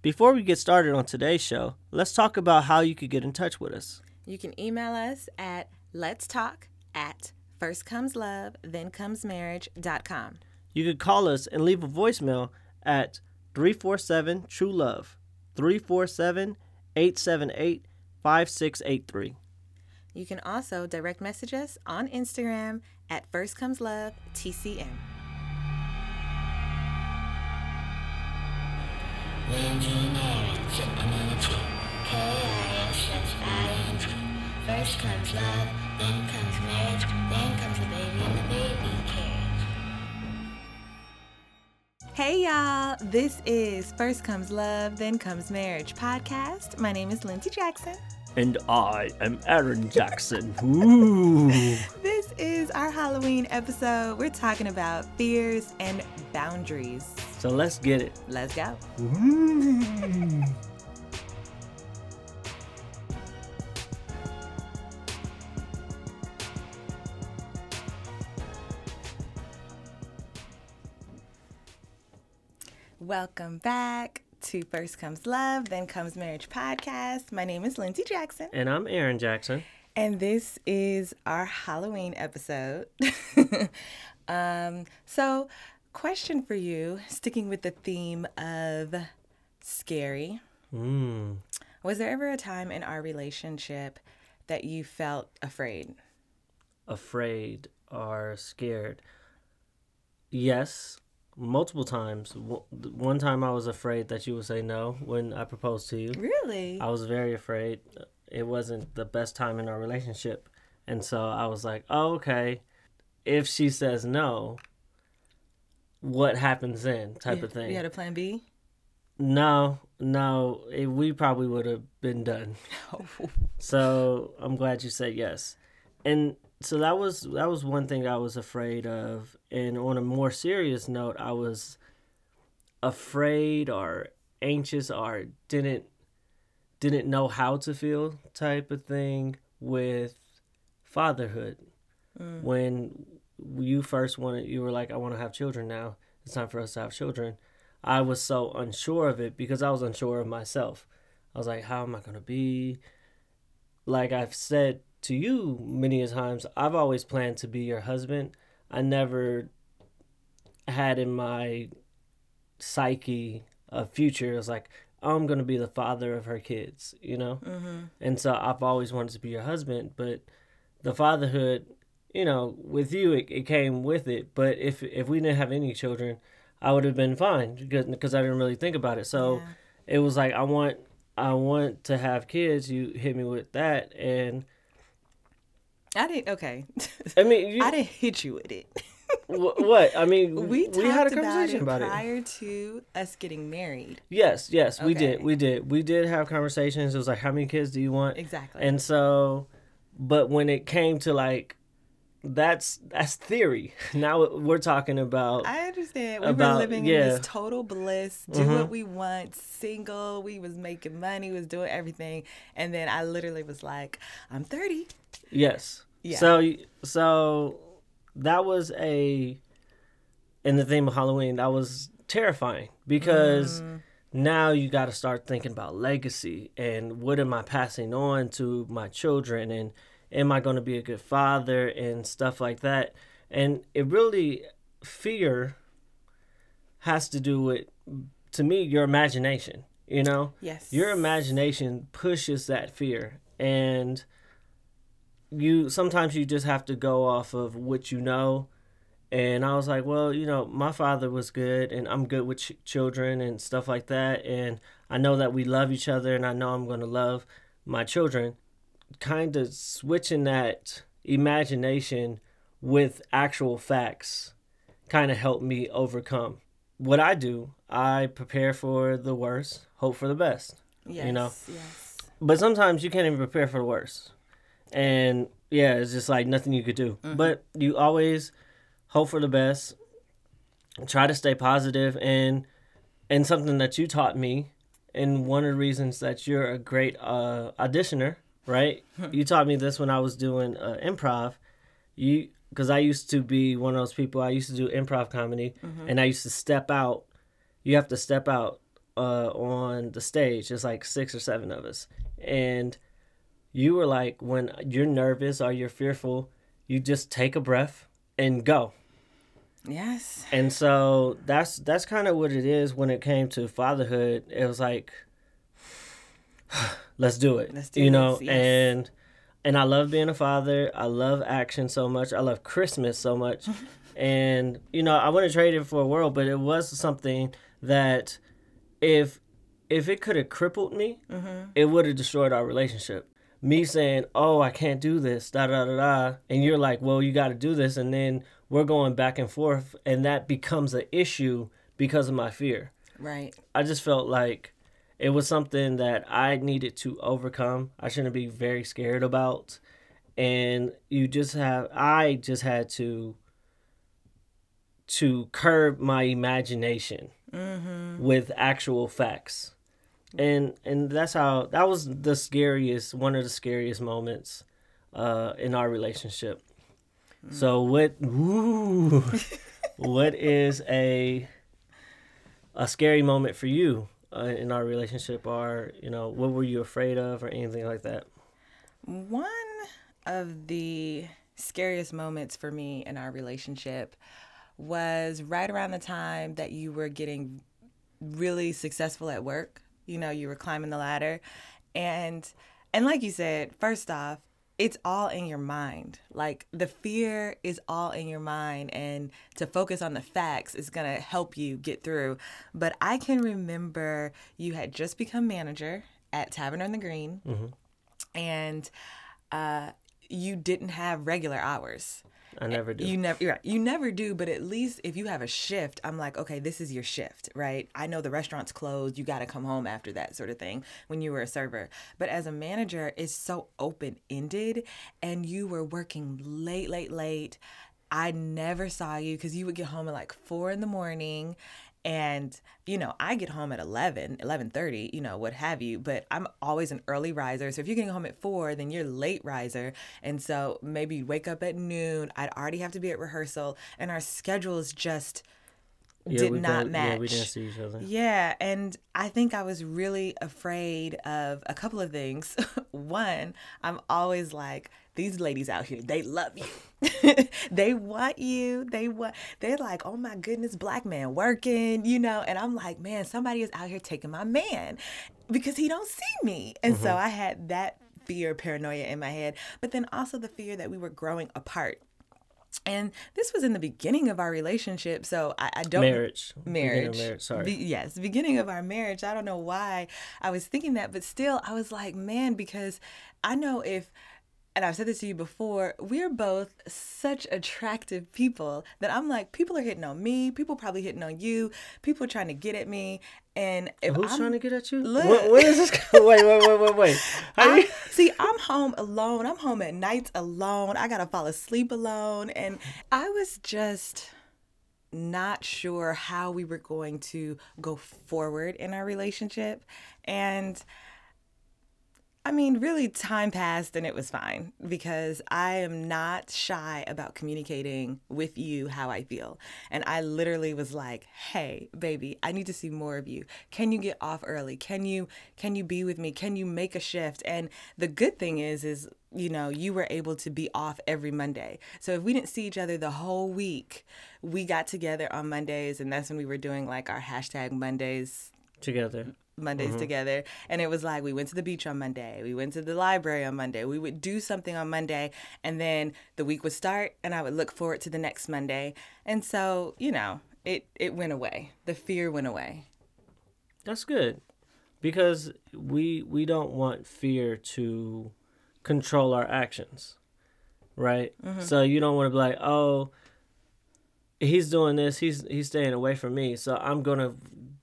Before we get started on today's show, let's talk about how you could get in touch with us. You can email us at let's talk at first comes love, then comes marriage.com. You could call us and leave a voicemail at 347 True Love, 347 878 5683. You can also direct message us on Instagram at first comes love TCM. Lindsay Marriage K-I-S-S-I-N-G. First comes love, then comes marriage, then comes the baby and the baby carriage. Hey y'all, this is First Comes Love, Then Comes Marriage podcast. My name is Lindsay Jackson. And I am Aaron Jackson. Ooh. This is our Halloween episode. We're talking about fears and boundaries. So let's get it. Let's go. Welcome back to First Comes Love, Then Comes Marriage podcast. My name is Lindsay Jackson, And I'm Aaron Jackson. and this is our Halloween episode. um, so, question for you, sticking with the theme of scary. Mm. Was there ever a time in our relationship that you felt afraid? Afraid or scared? Yes, multiple times. One time I was afraid that you would say no when I proposed to you. Really? I was very afraid. It wasn't the best time in our relationship. And so I was like, oh, okay. If she says no, what happens then? Type of thing. You had a plan B? No, no, it, we probably would have been done. so I'm glad you said yes. And so that was that was one thing I was afraid of. And on a more serious note, I was afraid or anxious or didn't didn't know how to feel type of thing with fatherhood. Mm. When you first wanted, you were like, I want to have children now. It's time for us to have children. I was so unsure of it because I was unsure of myself. I was like, how am I going to be? Like I've said to you many a times, I've always planned to be your husband. I never had in my psyche a future. It was like, I'm going to be the father of her kids, you know? Mm-hmm. And so I've always wanted to be your husband, but the fatherhood, you know, with you, it, it came with it. But if if we didn't have any children, I would have been fine because I didn't really think about it. So Yeah. it was like I want I want to have kids. You hit me with that, and I didn't, okay. I mean, you, I didn't hit you with it. what I mean, We talked had a about conversation it about it. prior to us getting married. Yes, yes, we did, we did, we did have conversations. It was like, how many kids do you want? Exactly. And so, but when it came to like, that's that's theory. Now we're talking about I understand. We about- were living in this total bliss, do Mhm. what we want, single. We was making money, was doing everything, and then I literally was like, "I'm 30." Yes. Yeah. So so that was a in the theme of Halloween, that was terrifying because Mm. now you got to start thinking about legacy and what am I passing on to my children and am I going to be a good father and stuff like that. And it really fear has to do with to me your imagination, you know? Yes. your imagination pushes that fear and you sometimes you just have to go off of what you know and i was like well you know my father was good and i'm good with ch- children and stuff like that and i know that we love each other and i know i'm going to love my children kind of switching that imagination with actual facts kind of helped me overcome what i do i prepare for the worst hope for the best Yes. you know. Yes. but sometimes you can't even prepare for the worst and yeah it's just like nothing you could do but you always hope for the best try to stay positive and and something that you taught me and one of the reasons that you're a great uh, auditioner right you taught me this when i was doing uh, improv you because i used to be one of those people i used to do improv comedy and i used to step out you have to step out uh, on the stage. It's like six or seven of us, and you were like, when you're nervous or you're fearful, you just take a breath and go. Yes. And so that's that's kind of what it is when it came to fatherhood. It was like, let's do it. Let's do you know, yes. and and I love being a father. I love action so much. I love Christmas so much. and you know, I wouldn't trade it for a world, but it was something that if if it could have crippled me, Mm-hmm. it would have destroyed our relationship. Me saying, "Oh, I can't do this," da da da da, and you're like, "Well, you got to do this," and then we're going back and forth, and that becomes an issue because of my fear. Right. I just felt like it was something that I needed to overcome. I shouldn't be very scared about, and you just have. I just had to to curb my imagination with actual facts and and that's how that was the scariest one of the scariest moments uh in our relationship so what what is a a scary moment for you uh, in our relationship are, you know what were you afraid of or anything like that One of the scariest moments for me in our relationship was right around the time that you were getting really successful at work. You know, you were climbing the ladder. And and like you said, first off, it's all in your mind. Like the fear is all in your mind and to focus on the facts is going to help you get through. But I can remember you had just become manager at Tavern on the Green and uh, you didn't have regular hours. I never do You never, right. You never do, but at least if you have a shift, I'm like, okay, this is your shift, right? I know the restaurant's closed. You got to come home after that sort of thing when you were a server. But as a manager, it's so open ended, and you were working late, late, late. I never saw you because you would get home at like four in the morning and you know i get home at 11 11.30 you know what have you but i'm always an early riser. So if you're getting home at 4 then you're late riser. And so maybe you'd wake up at noon. I'd already have to be at rehearsal. And our schedules just yeah, did not match yeah we didn't see each other. Yeah, and I think I was really afraid of a couple of things. One, I'm always like, these ladies out here, they love you. they want you. They want they're like, "Oh my goodness, black man working," you know, and I'm like, "Man, somebody is out here taking my man because he don't see me." And so mm-hmm. I had that fear paranoia in my head, but then also the fear that we were growing apart. And this was in the beginning of our relationship, so I, I don't marriage marriage. marriage sorry Be- yes, beginning of our marriage. I don't know why I was thinking that, but still, I was like, man, because I know if, and I've said this to you before, we're both such attractive people that I'm like, people are hitting on me, people probably hitting on you, people are trying to get at me, and if who's I'm, trying to get at you Look. What, what is this wait wait wait wait wait I, you- see, I'm home alone. I'm home at nights alone. I gotta fall asleep alone, and I was just not sure how we were going to go forward in our relationship, and. I mean, really, time passed and it was fine because I am not shy about communicating with you how I feel. And I literally was like, "Hey, baby, I need to see more of you. Can you get off early? Can you can you be with me? Can you make a shift?" And the good thing is is you know, you were able to be off every Monday. So if we didn't see each other the whole week, we got together on Mondays and that's when we were doing like our hashtag Mondays together Mondays mm-hmm. together. And it was like we went to the beach on Monday, we went to the library on Monday, we would do something on Monday, and then the week would start and I would look forward to the next Monday. And so, you know, it, it went away. The fear went away. That's good because we we don't want fear to control our actions, right? Mm-hmm. So you don't want to be like, oh, he's doing this, he's he's staying away from me, so I'm gonna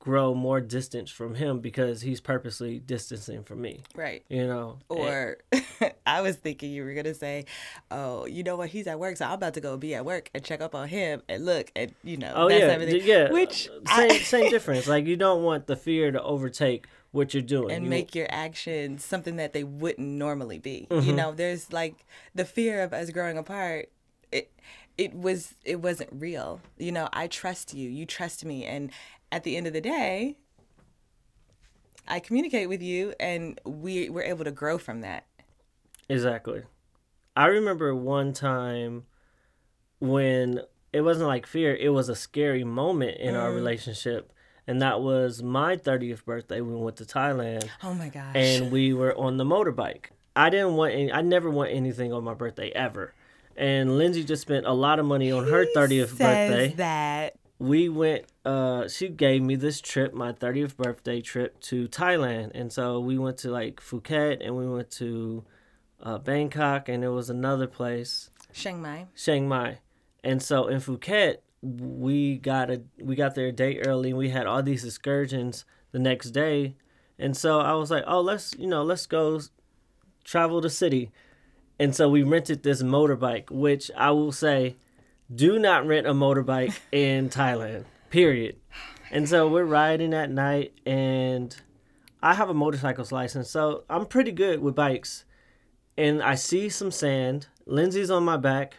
grow more distance from him because he's purposely distancing from me. Right. You know, And- Or I was thinking you were gonna say, "Oh, you know what? He's at work, so I'm about to go be at work and check up on him and look and you know oh that's yeah, everything." yeah, Which uh, same I, same difference. Like you don't want the fear to overtake what you're doing and You- make your actions something that they wouldn't normally be. You Mm-hmm. know, there's like the fear of us growing apart. It it was it wasn't real. You know, I trust you. You trust me, and at the end of the day, I communicate with you, and we were able to grow from that. Exactly. I remember one time when it wasn't like fear, it was a scary moment in our mm. relationship. And that was my 30th birthday. We went to Thailand Oh my gosh. and we were on the motorbike. I didn't want any, I never want anything on my birthday ever. And Lindsay just spent a lot of money on her He 30th says birthday. That. We went uh she gave me this trip my 30th birthday trip to thailand. And so we went to like phuket and we went to uh, bangkok and it was another place. Chiang Mai. chiang mai. And so in phuket we got a we got there a day early and we had all these excursions the next day. And so i was like oh let's you know let's go travel the city and so we rented this motorbike which i will say do not rent a motorbike in thailand period. Oh and so we're riding at night and i have a motorcycles license so i'm pretty good with bikes. And i see some sand. Lindsay's on my back.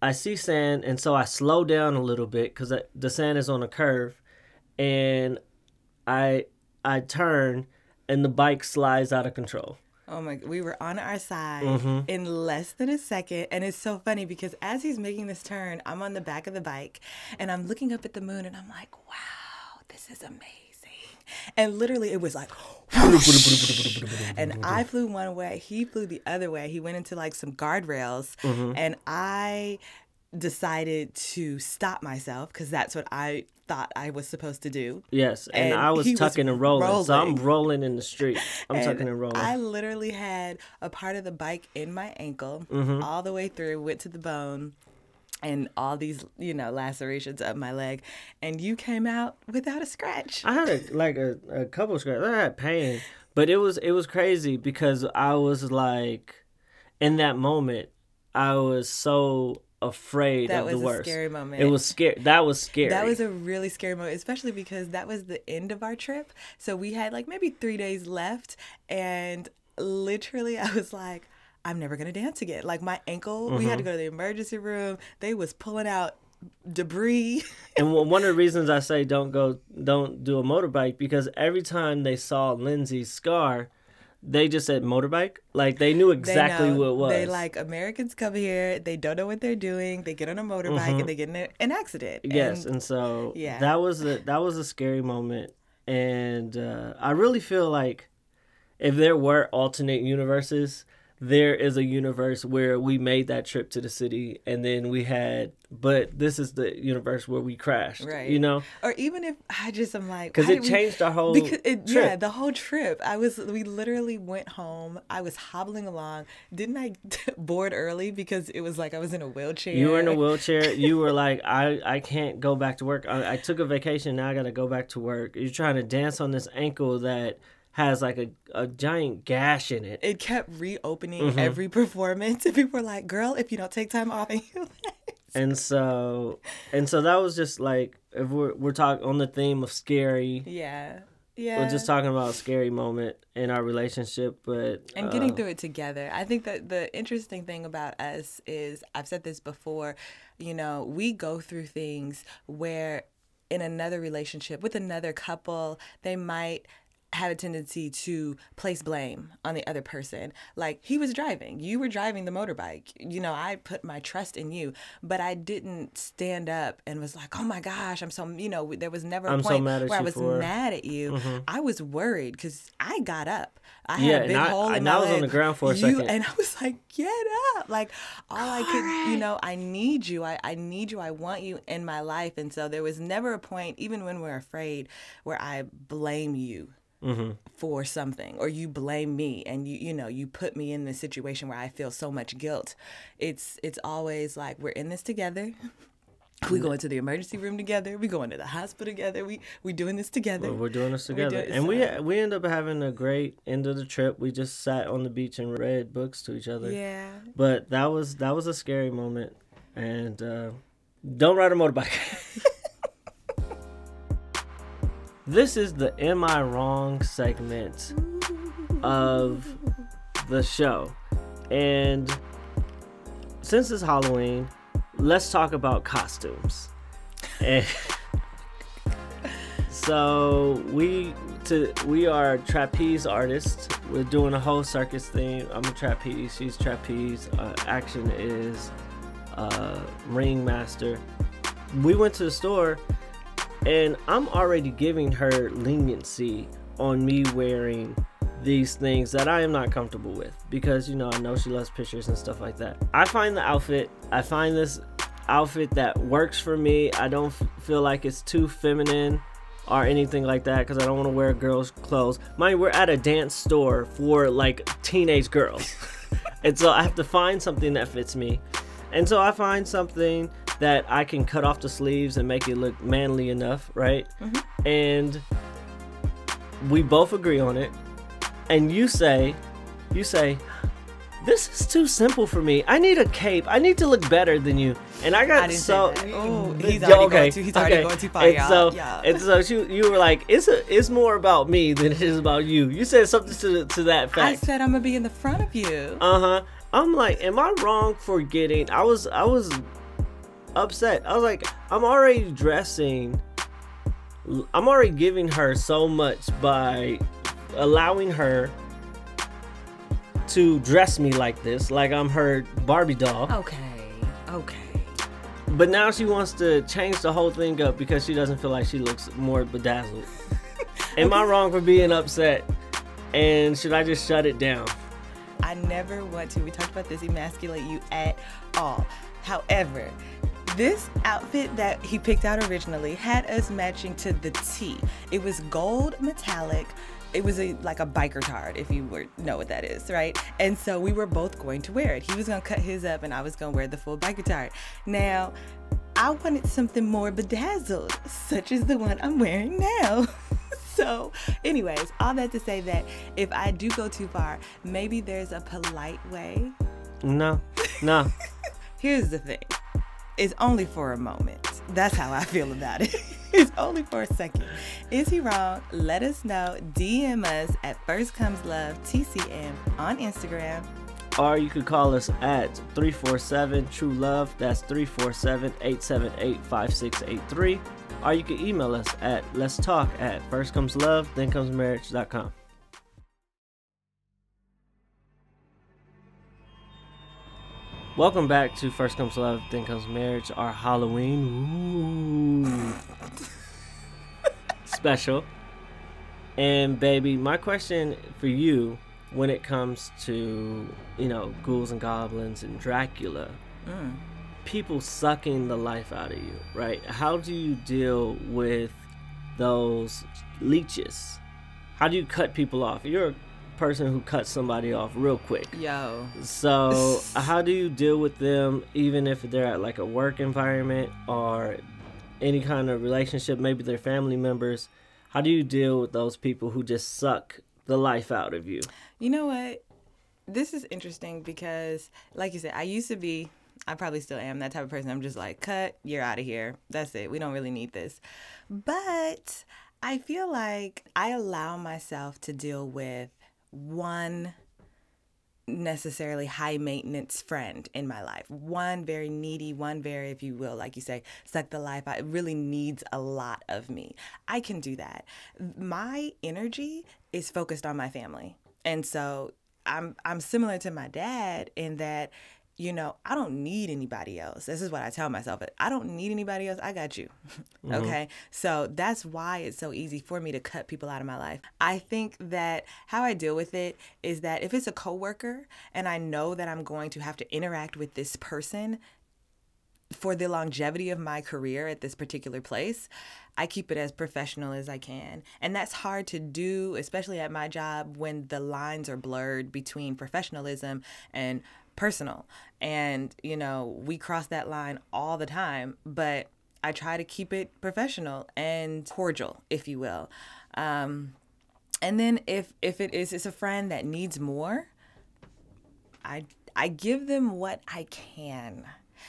I see sand, and so I slow down a little bit because the sand is on a curve, and I I turn, and the bike slides out of control. Oh my! We were on our side Mm-hmm. in less than a second, and it's so funny because as he's making this turn, I'm on the back of the bike, and I'm looking up at the moon, and I'm like, "Wow, this is amazing!" And literally, it was like, and I flew one way, he flew the other way. He went into like some guardrails, Mm-hmm. and I decided to stop myself because that's what I thought I was supposed to do. Yes, and, And I was he was tucking and rolling, so I'm rolling. rolling in the street. I'm And tucking and rolling. I literally had a part of the bike in my ankle Mm-hmm. all the way through, went to the bone, and all these, you know, lacerations up my leg. And you came out without a scratch. I had a, like a, a couple of scratches. I had pain, but it was it was crazy because I was like, in that moment, I was so afraid That of was the a worst. scary moment. It was scary. That was scary. That was a really scary moment, especially because that was the end of our trip. So we had like maybe three days left, and literally, I was like, "I'm never gonna dance again." Like my ankle, we Mm-hmm. had to go to the emergency room. They was pulling out debris. and one of the reasons I say don't go, don't do a motorbike because every time they saw Lindsay's scar, they just said motorbike. Like they knew They exactly know. what it was. They like Americans come here. They don't know what they're doing. They get on a motorbike and they get in a, an accident. Mm-hmm. Yes, And and so Yeah. that was a that was a scary moment, and uh, I really feel like if there were alternate universes, there is a universe where we made that trip to the city, and then we had, but this is the universe where we crashed, Right. You know, or even if I just am like, because it did we- changed our whole because it, trip. yeah, the whole trip. I was we literally went home. I was hobbling along. Didn't I board early because it was like I was in a wheelchair. You were in a wheelchair. You were like, I, I can't go back to work. I, I took a vacation. Now I got to go back to work. You're trying to dance on this ankle that has like a, a giant gash in it. It kept reopening Mm-hmm. every performance, and people were like, "Girl, if you don't take time off, and you and so and so that was just like if we're we're talking on the theme of scary yeah, yeah." we're just talking about a scary moment in our relationship but and getting uh, through it together. I think that the interesting thing about us is I've said this before, you know, we go through things where in another relationship with another couple, they might have a tendency to place blame on the other person. Like he was driving, you were driving the motorbike. You know, I put my trust in you, but I didn't stand up and was like, "Oh my gosh, I'm so," you know, there was never a I'm point mad at where I was for- Mm-hmm. mad at you. I was worried cuz I got up. I had Yeah, a and big I- hole in and my I was on the ground for a You- second. and I was like, "Get up!" Like all I could, you know, I need you. I, I need you. I want you in my life. And so there was never a point, even when we're afraid, where I blame you Mm-hmm. for something or you blame me and you you know you put me in this situation where I feel so much guilt. It's it's always like we're in this together. We go into the emergency room together. We go into the hospital together. We we doing this together. we're doing this together and we we end up having a great end of the trip we just sat on the beach and read books to each other yeah. but that was that was a scary moment and uh, don't ride a motorbike this is the am i wrong segment of the show and since it's halloween let's talk about costumes so we to we are trapeze artists. We're doing a whole circus thing. I'm a trapeze. She's trapeze. Uh, action is uh, ring master. We went to the store, and I'm already giving her leniency on me wearing these things that I am not comfortable with because you know I know she loves pictures and stuff like that. I find the outfit. I find this outfit that works for me. I don't f- feel like it's too feminine or anything like that because I don't want to wear girls' clothes. Mind we're at a dance store for like teenage girls, and so I have to find something that fits me. And so I find something that I can cut off the sleeves and make it look manly enough, right? And we both agree on it. And you say, you say, this is too simple for me. I need a cape. I need to look better than you. And I got I so. Oh, he's yeah, already okay, going too. He's already okay. going too far, And y'all. so, Yeah. and so you you were like, it's a, it's more about me than it is about you. You said something to to that fact. I said I'm gonna be in the front of you. Uh huh. I'm like, am I wrong for getting? I was I was upset. I was like, I'm already dressing. I'm already giving her so much by allowing her to dress me like this, like I'm her Barbie doll. okay. Okay. But now she wants to change the whole thing up because she doesn't feel like she looks more bedazzled. Am I wrong for being upset? And should I just shut it down? I never want to. We talked about this emasculate you at all. However, this outfit that he picked out originally had us matching to the T. It was gold metallic. It was a like a biker tard, if you were know what that is, right? And so we were both going to wear it. He was gonna cut his up, and I was gonna wear the full biker tard. Now, I wanted something more bedazzled, such as the one I'm wearing now. so, anyways, all that to say that if I do go too far, maybe there's a polite way. No, no. Here's the thing it's only for a moment. That's how I feel about it. it's only for a second. Is he wrong? Let us know. DM us at First Comes Love TCM on Instagram. or you could call us at 347 True Love. That's 347 878 5683. Or you can email us at let's talk at first comes love, then comes marriage.com. Welcome back to First Comes Love, Then Comes Marriage, our Halloween special. And baby, my question for you when it comes to, you know, ghouls and goblins and Dracula, mm. people sucking the life out of you, right? How do you deal with those leeches? How do you cut people off? You're a person who cuts somebody off real quick. Yo. So, how do you deal with them, even if they're at like a work environment or any kind of relationship? Maybe they're family members. How do you deal with those people who just suck the life out of you? You know what? This is interesting because, like you said, I used to be, I probably still am that type of person. I'm just like, cut, you're out of here. That's it. We don't really need this. But I feel like I allow myself to deal with one necessarily high maintenance friend in my life. One very needy, one very, if you will, like you say, suck the life out. It really needs a lot of me. I can do that. My energy is focused on my family. And so I'm I'm similar to my dad in that you know, I don't need anybody else. This is what I tell myself. I don't need anybody else. I got you. Mm-hmm. okay. So that's why it's so easy for me to cut people out of my life. I think that how I deal with it is that if it's a coworker and I know that I'm going to have to interact with this person for the longevity of my career at this particular place, I keep it as professional as I can. And that's hard to do, especially at my job when the lines are blurred between professionalism and personal. And, you know, we cross that line all the time, but I try to keep it professional and cordial, if you will. Um, and then if if it is it's a friend that needs more, I I give them what I can.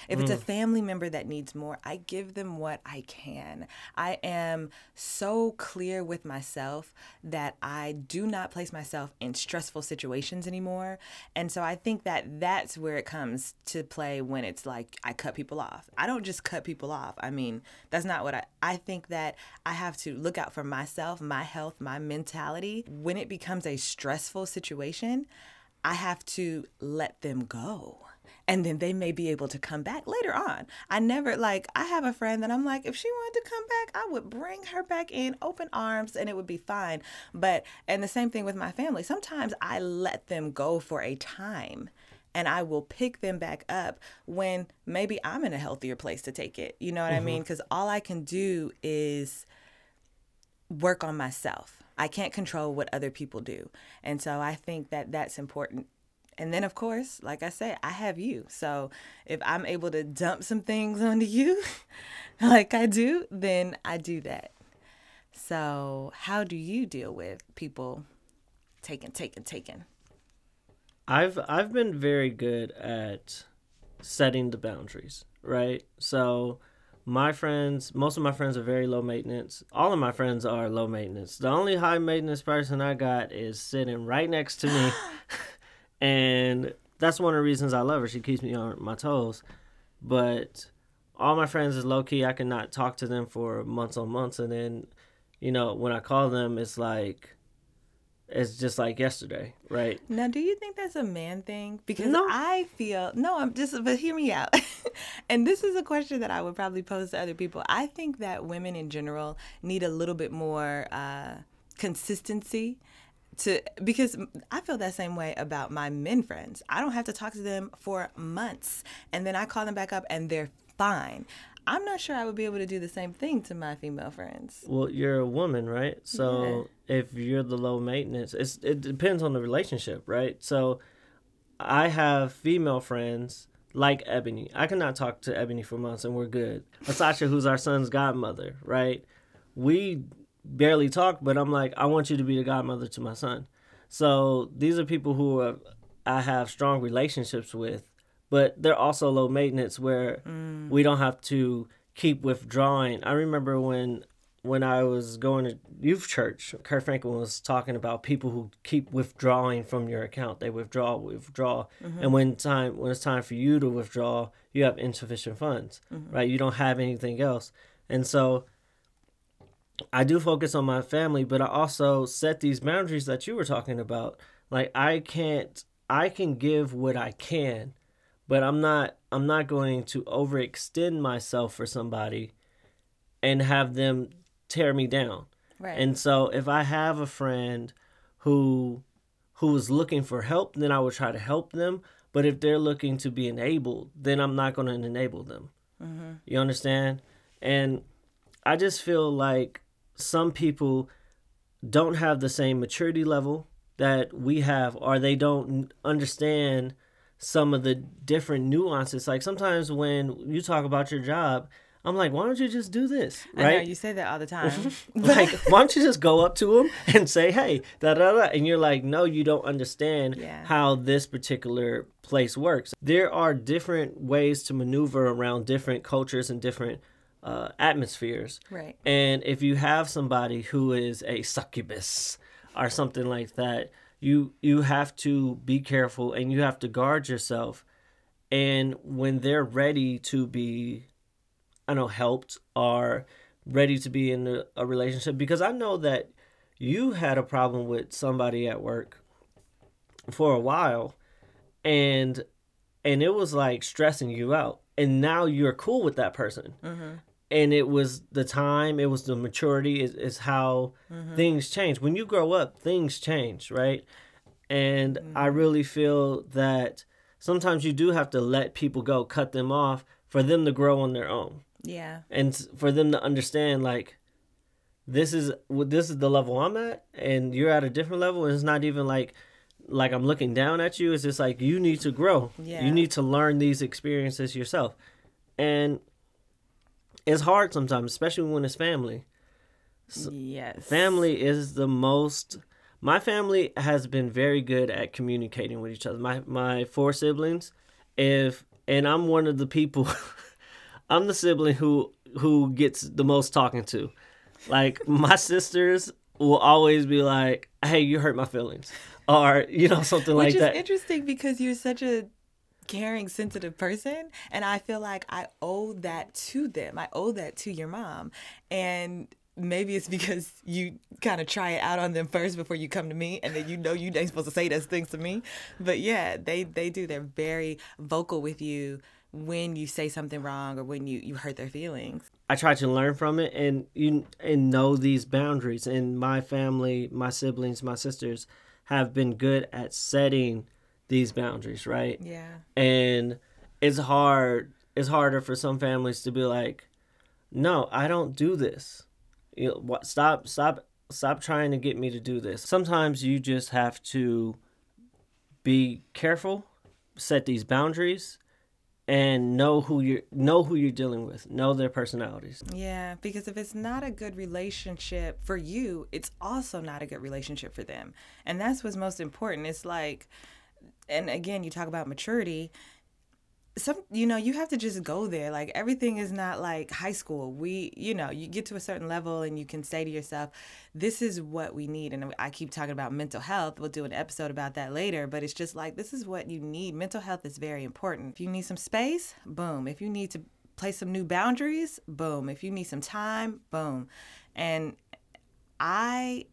If it's a mm. family member that needs more, I give them what I can. I am so clear with myself that I do not place myself in stressful situations anymore. And so I think that that's where it comes to play when it's like I cut people off. I don't just cut people off. I mean, that's not what I I think that I have to look out for myself, my health, my mentality. When it becomes a stressful situation, I have to let them go. And then they may be able to come back later on. I never, like, I have a friend that I'm like, if she wanted to come back, I would bring her back in open arms and it would be fine. But, and the same thing with my family. Sometimes I let them go for a time and I will pick them back up when maybe I'm in a healthier place to take it. You know what I mm-hmm. mean? Because all I can do is work on myself. I can't control what other people do. And so I think that that's important. And then, of course, like I said, I have you. So if I'm able to dump some things onto you, like I do, then I do that. So, how do you deal with people taking, taking, taking? I've I've been very good at setting the boundaries, right? So my friends, most of my friends are very low maintenance. All of my friends are low maintenance. The only high maintenance person I got is sitting right next to me. and that's one of the reasons I love her. She keeps me on my toes. But all my friends is low key. I cannot talk to them for months on months and then, you know, when I call them it's like it's just like yesterday, right? Now, do you think that's a man thing? Because No. I feel no, I'm just but hear me out. and this is a question that I would probably pose to other people. I think that women in general need a little bit more uh, consistency to because I feel that same way about my men friends. I don't have to talk to them for months, and then I call them back up and they're fine. I'm not sure I would be able to do the same thing to my female friends. Well, you're a woman, right? So if you're the low maintenance, it's it depends on the relationship, right? So I have female friends like Ebony. I cannot talk to Ebony for months and we're good. Asasha, who's our son's godmother, right? We barely talk, but I'm like, I want you to be the godmother to my son. So these are people who are, I have strong relationships with, but they're also low maintenance where mm. we don't have to keep withdrawing. I remember when when I was going to youth church, Kirk Franklin was talking about people who keep withdrawing from your account. They withdraw, withdraw, and mm-hmm. when time when it's time for you to withdraw, you have insufficient funds, mm-hmm. right? You don't have anything else, and so I do focus on my family, but I also set these boundaries that you were talking about. Like I can't, I can give what I can, but I'm not, I'm not going to overextend myself for somebody and have them tear me down. Right. And so if I have a friend who who is looking for help, then I will try to help them. But if they're looking to be enabled, then I'm not going to enable them. Mm-hmm. You understand? And I just feel like some people don't have the same maturity level that we have, or they don't understand some of the different nuances. Like sometimes when you talk about your job, I'm like, why don't you just do this? I know Right? you say that all the time. like, why don't you just go up to them and say, hey, da da da? And you're like, no, you don't understand Yeah. how this particular place works. There are different ways to maneuver around different cultures and different uh, atmospheres. Right. And if you have somebody who is a succubus or something like that, you you have to be careful and you have to guard yourself. And when they're ready to be I know helped or ready to be in a, a relationship because I know that you had a problem with somebody at work for a while and and it was like stressing you out and now you're cool with that person and it was the time it was the maturity is, is how mm-hmm. things change. When you grow up things change right? And i mm-hmm. really feel that sometimes you do have to let people go cut them off for them to grow on their own. Yeah. and for them to understand like this is what this is the level I'm at and you're at a different level and it's not even like like I'm looking down at you. It's just like you need to grow. Yeah. you need to learn these experiences yourself. And it's hard sometimes especially when it's family yes. family is the most my family has been very good at communicating with each other my my four siblings if and I'm one of the people. I'm the sibling who who gets the most talking to. Like my sisters will always be like, "Hey, you hurt my feelings," or you know something Which like is that. interesting because you're such a caring, sensitive person. And I feel like I owe that to them. I owe that to your mom. And maybe it's because you kind of try it out on them first before you come to me and then you know you ain't supposed to say those things to me. But yeah, they, they do. They're very vocal with you when you say something wrong or when you, you hurt their feelings. I try to learn from it and you and know these boundaries. And my family, my siblings, my sisters have been good at setting these boundaries, right? Yeah. And it's hard. It's harder for some families to be like, "No, I don't do this. You know, what? Stop, stop, stop trying to get me to do this." Sometimes you just have to be careful, set these boundaries, and know who you're know who you're dealing with. Know their personalities. Yeah, because if it's not a good relationship for you, it's also not a good relationship for them. And that's what's most important. It's like and again, you talk about maturity. Some you know, you have to just go there. Like everything is not like high school. We, you know, you get to a certain level and you can say to yourself, this is what we need. And I keep talking about mental health. We'll do an episode about that later, but it's just like this is what you need. Mental health is very important. If you need some space, boom. If you need to place some new boundaries, boom. If you need some time, boom. And I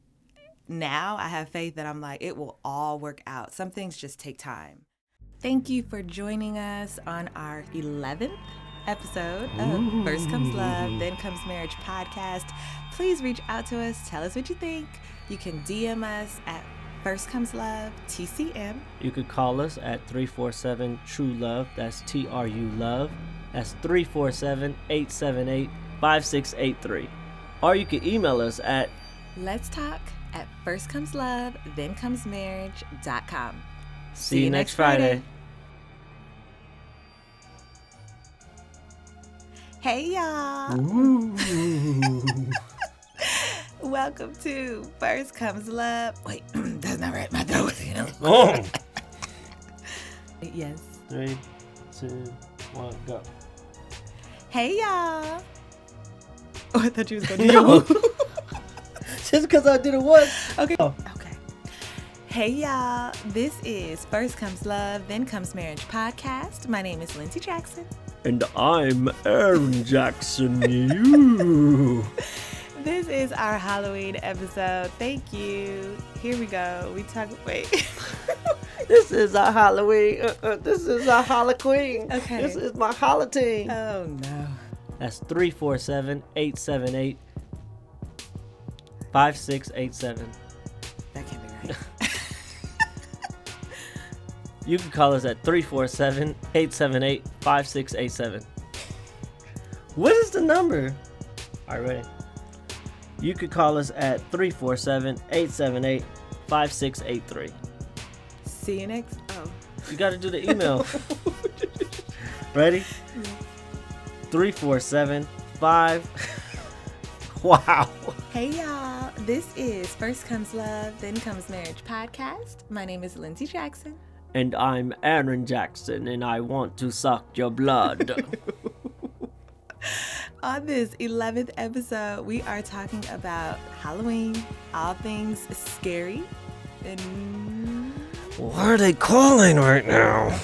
now I have faith that I'm like, it will all work out. Some things just take time. Thank you for joining us on our 11th episode of First Comes Love, Then Comes Marriage podcast. Please reach out to us. Tell us what you think. You can DM us at First Comes Love TCM. You could call us at 347 True Love. That's T R U Love. That's 347 878 5683. Or you could email us at Let's talk at First Comes Love, Then Comes Marriage.com. See you next Friday. Hey y'all. Welcome to First Comes Love. Wait, that's not right. My throat. You know? Oh. yes. Three, two, one, go. Hey y'all. Oh, I thought you was gonna do Just because I did it once. Okay. Oh. Okay. Hey y'all. This is First Comes Love, Then Comes Marriage podcast. My name is Lindsay Jackson. And I'm Aaron Jackson. You. This is our Halloween episode. Thank you. Here we go. We talk. Wait. This is our Halloween. Uh, uh, this is our Halloween. Okay. This is my holiday. oh no. That's 347 878 5687. That can't be right. You can call us at 347 878 5687. What is the number? All right, ready? You could call us at 347 878 5683. See you next. Oh. You got to do the email. ready? 347 5. Wow. Hey y'all. This is First Comes Love, Then Comes Marriage podcast. My name is Lindsay Jackson. And I'm Aaron Jackson, and I want to suck your blood. On this 11th episode, we are talking about Halloween, all things scary, and what are they calling right now?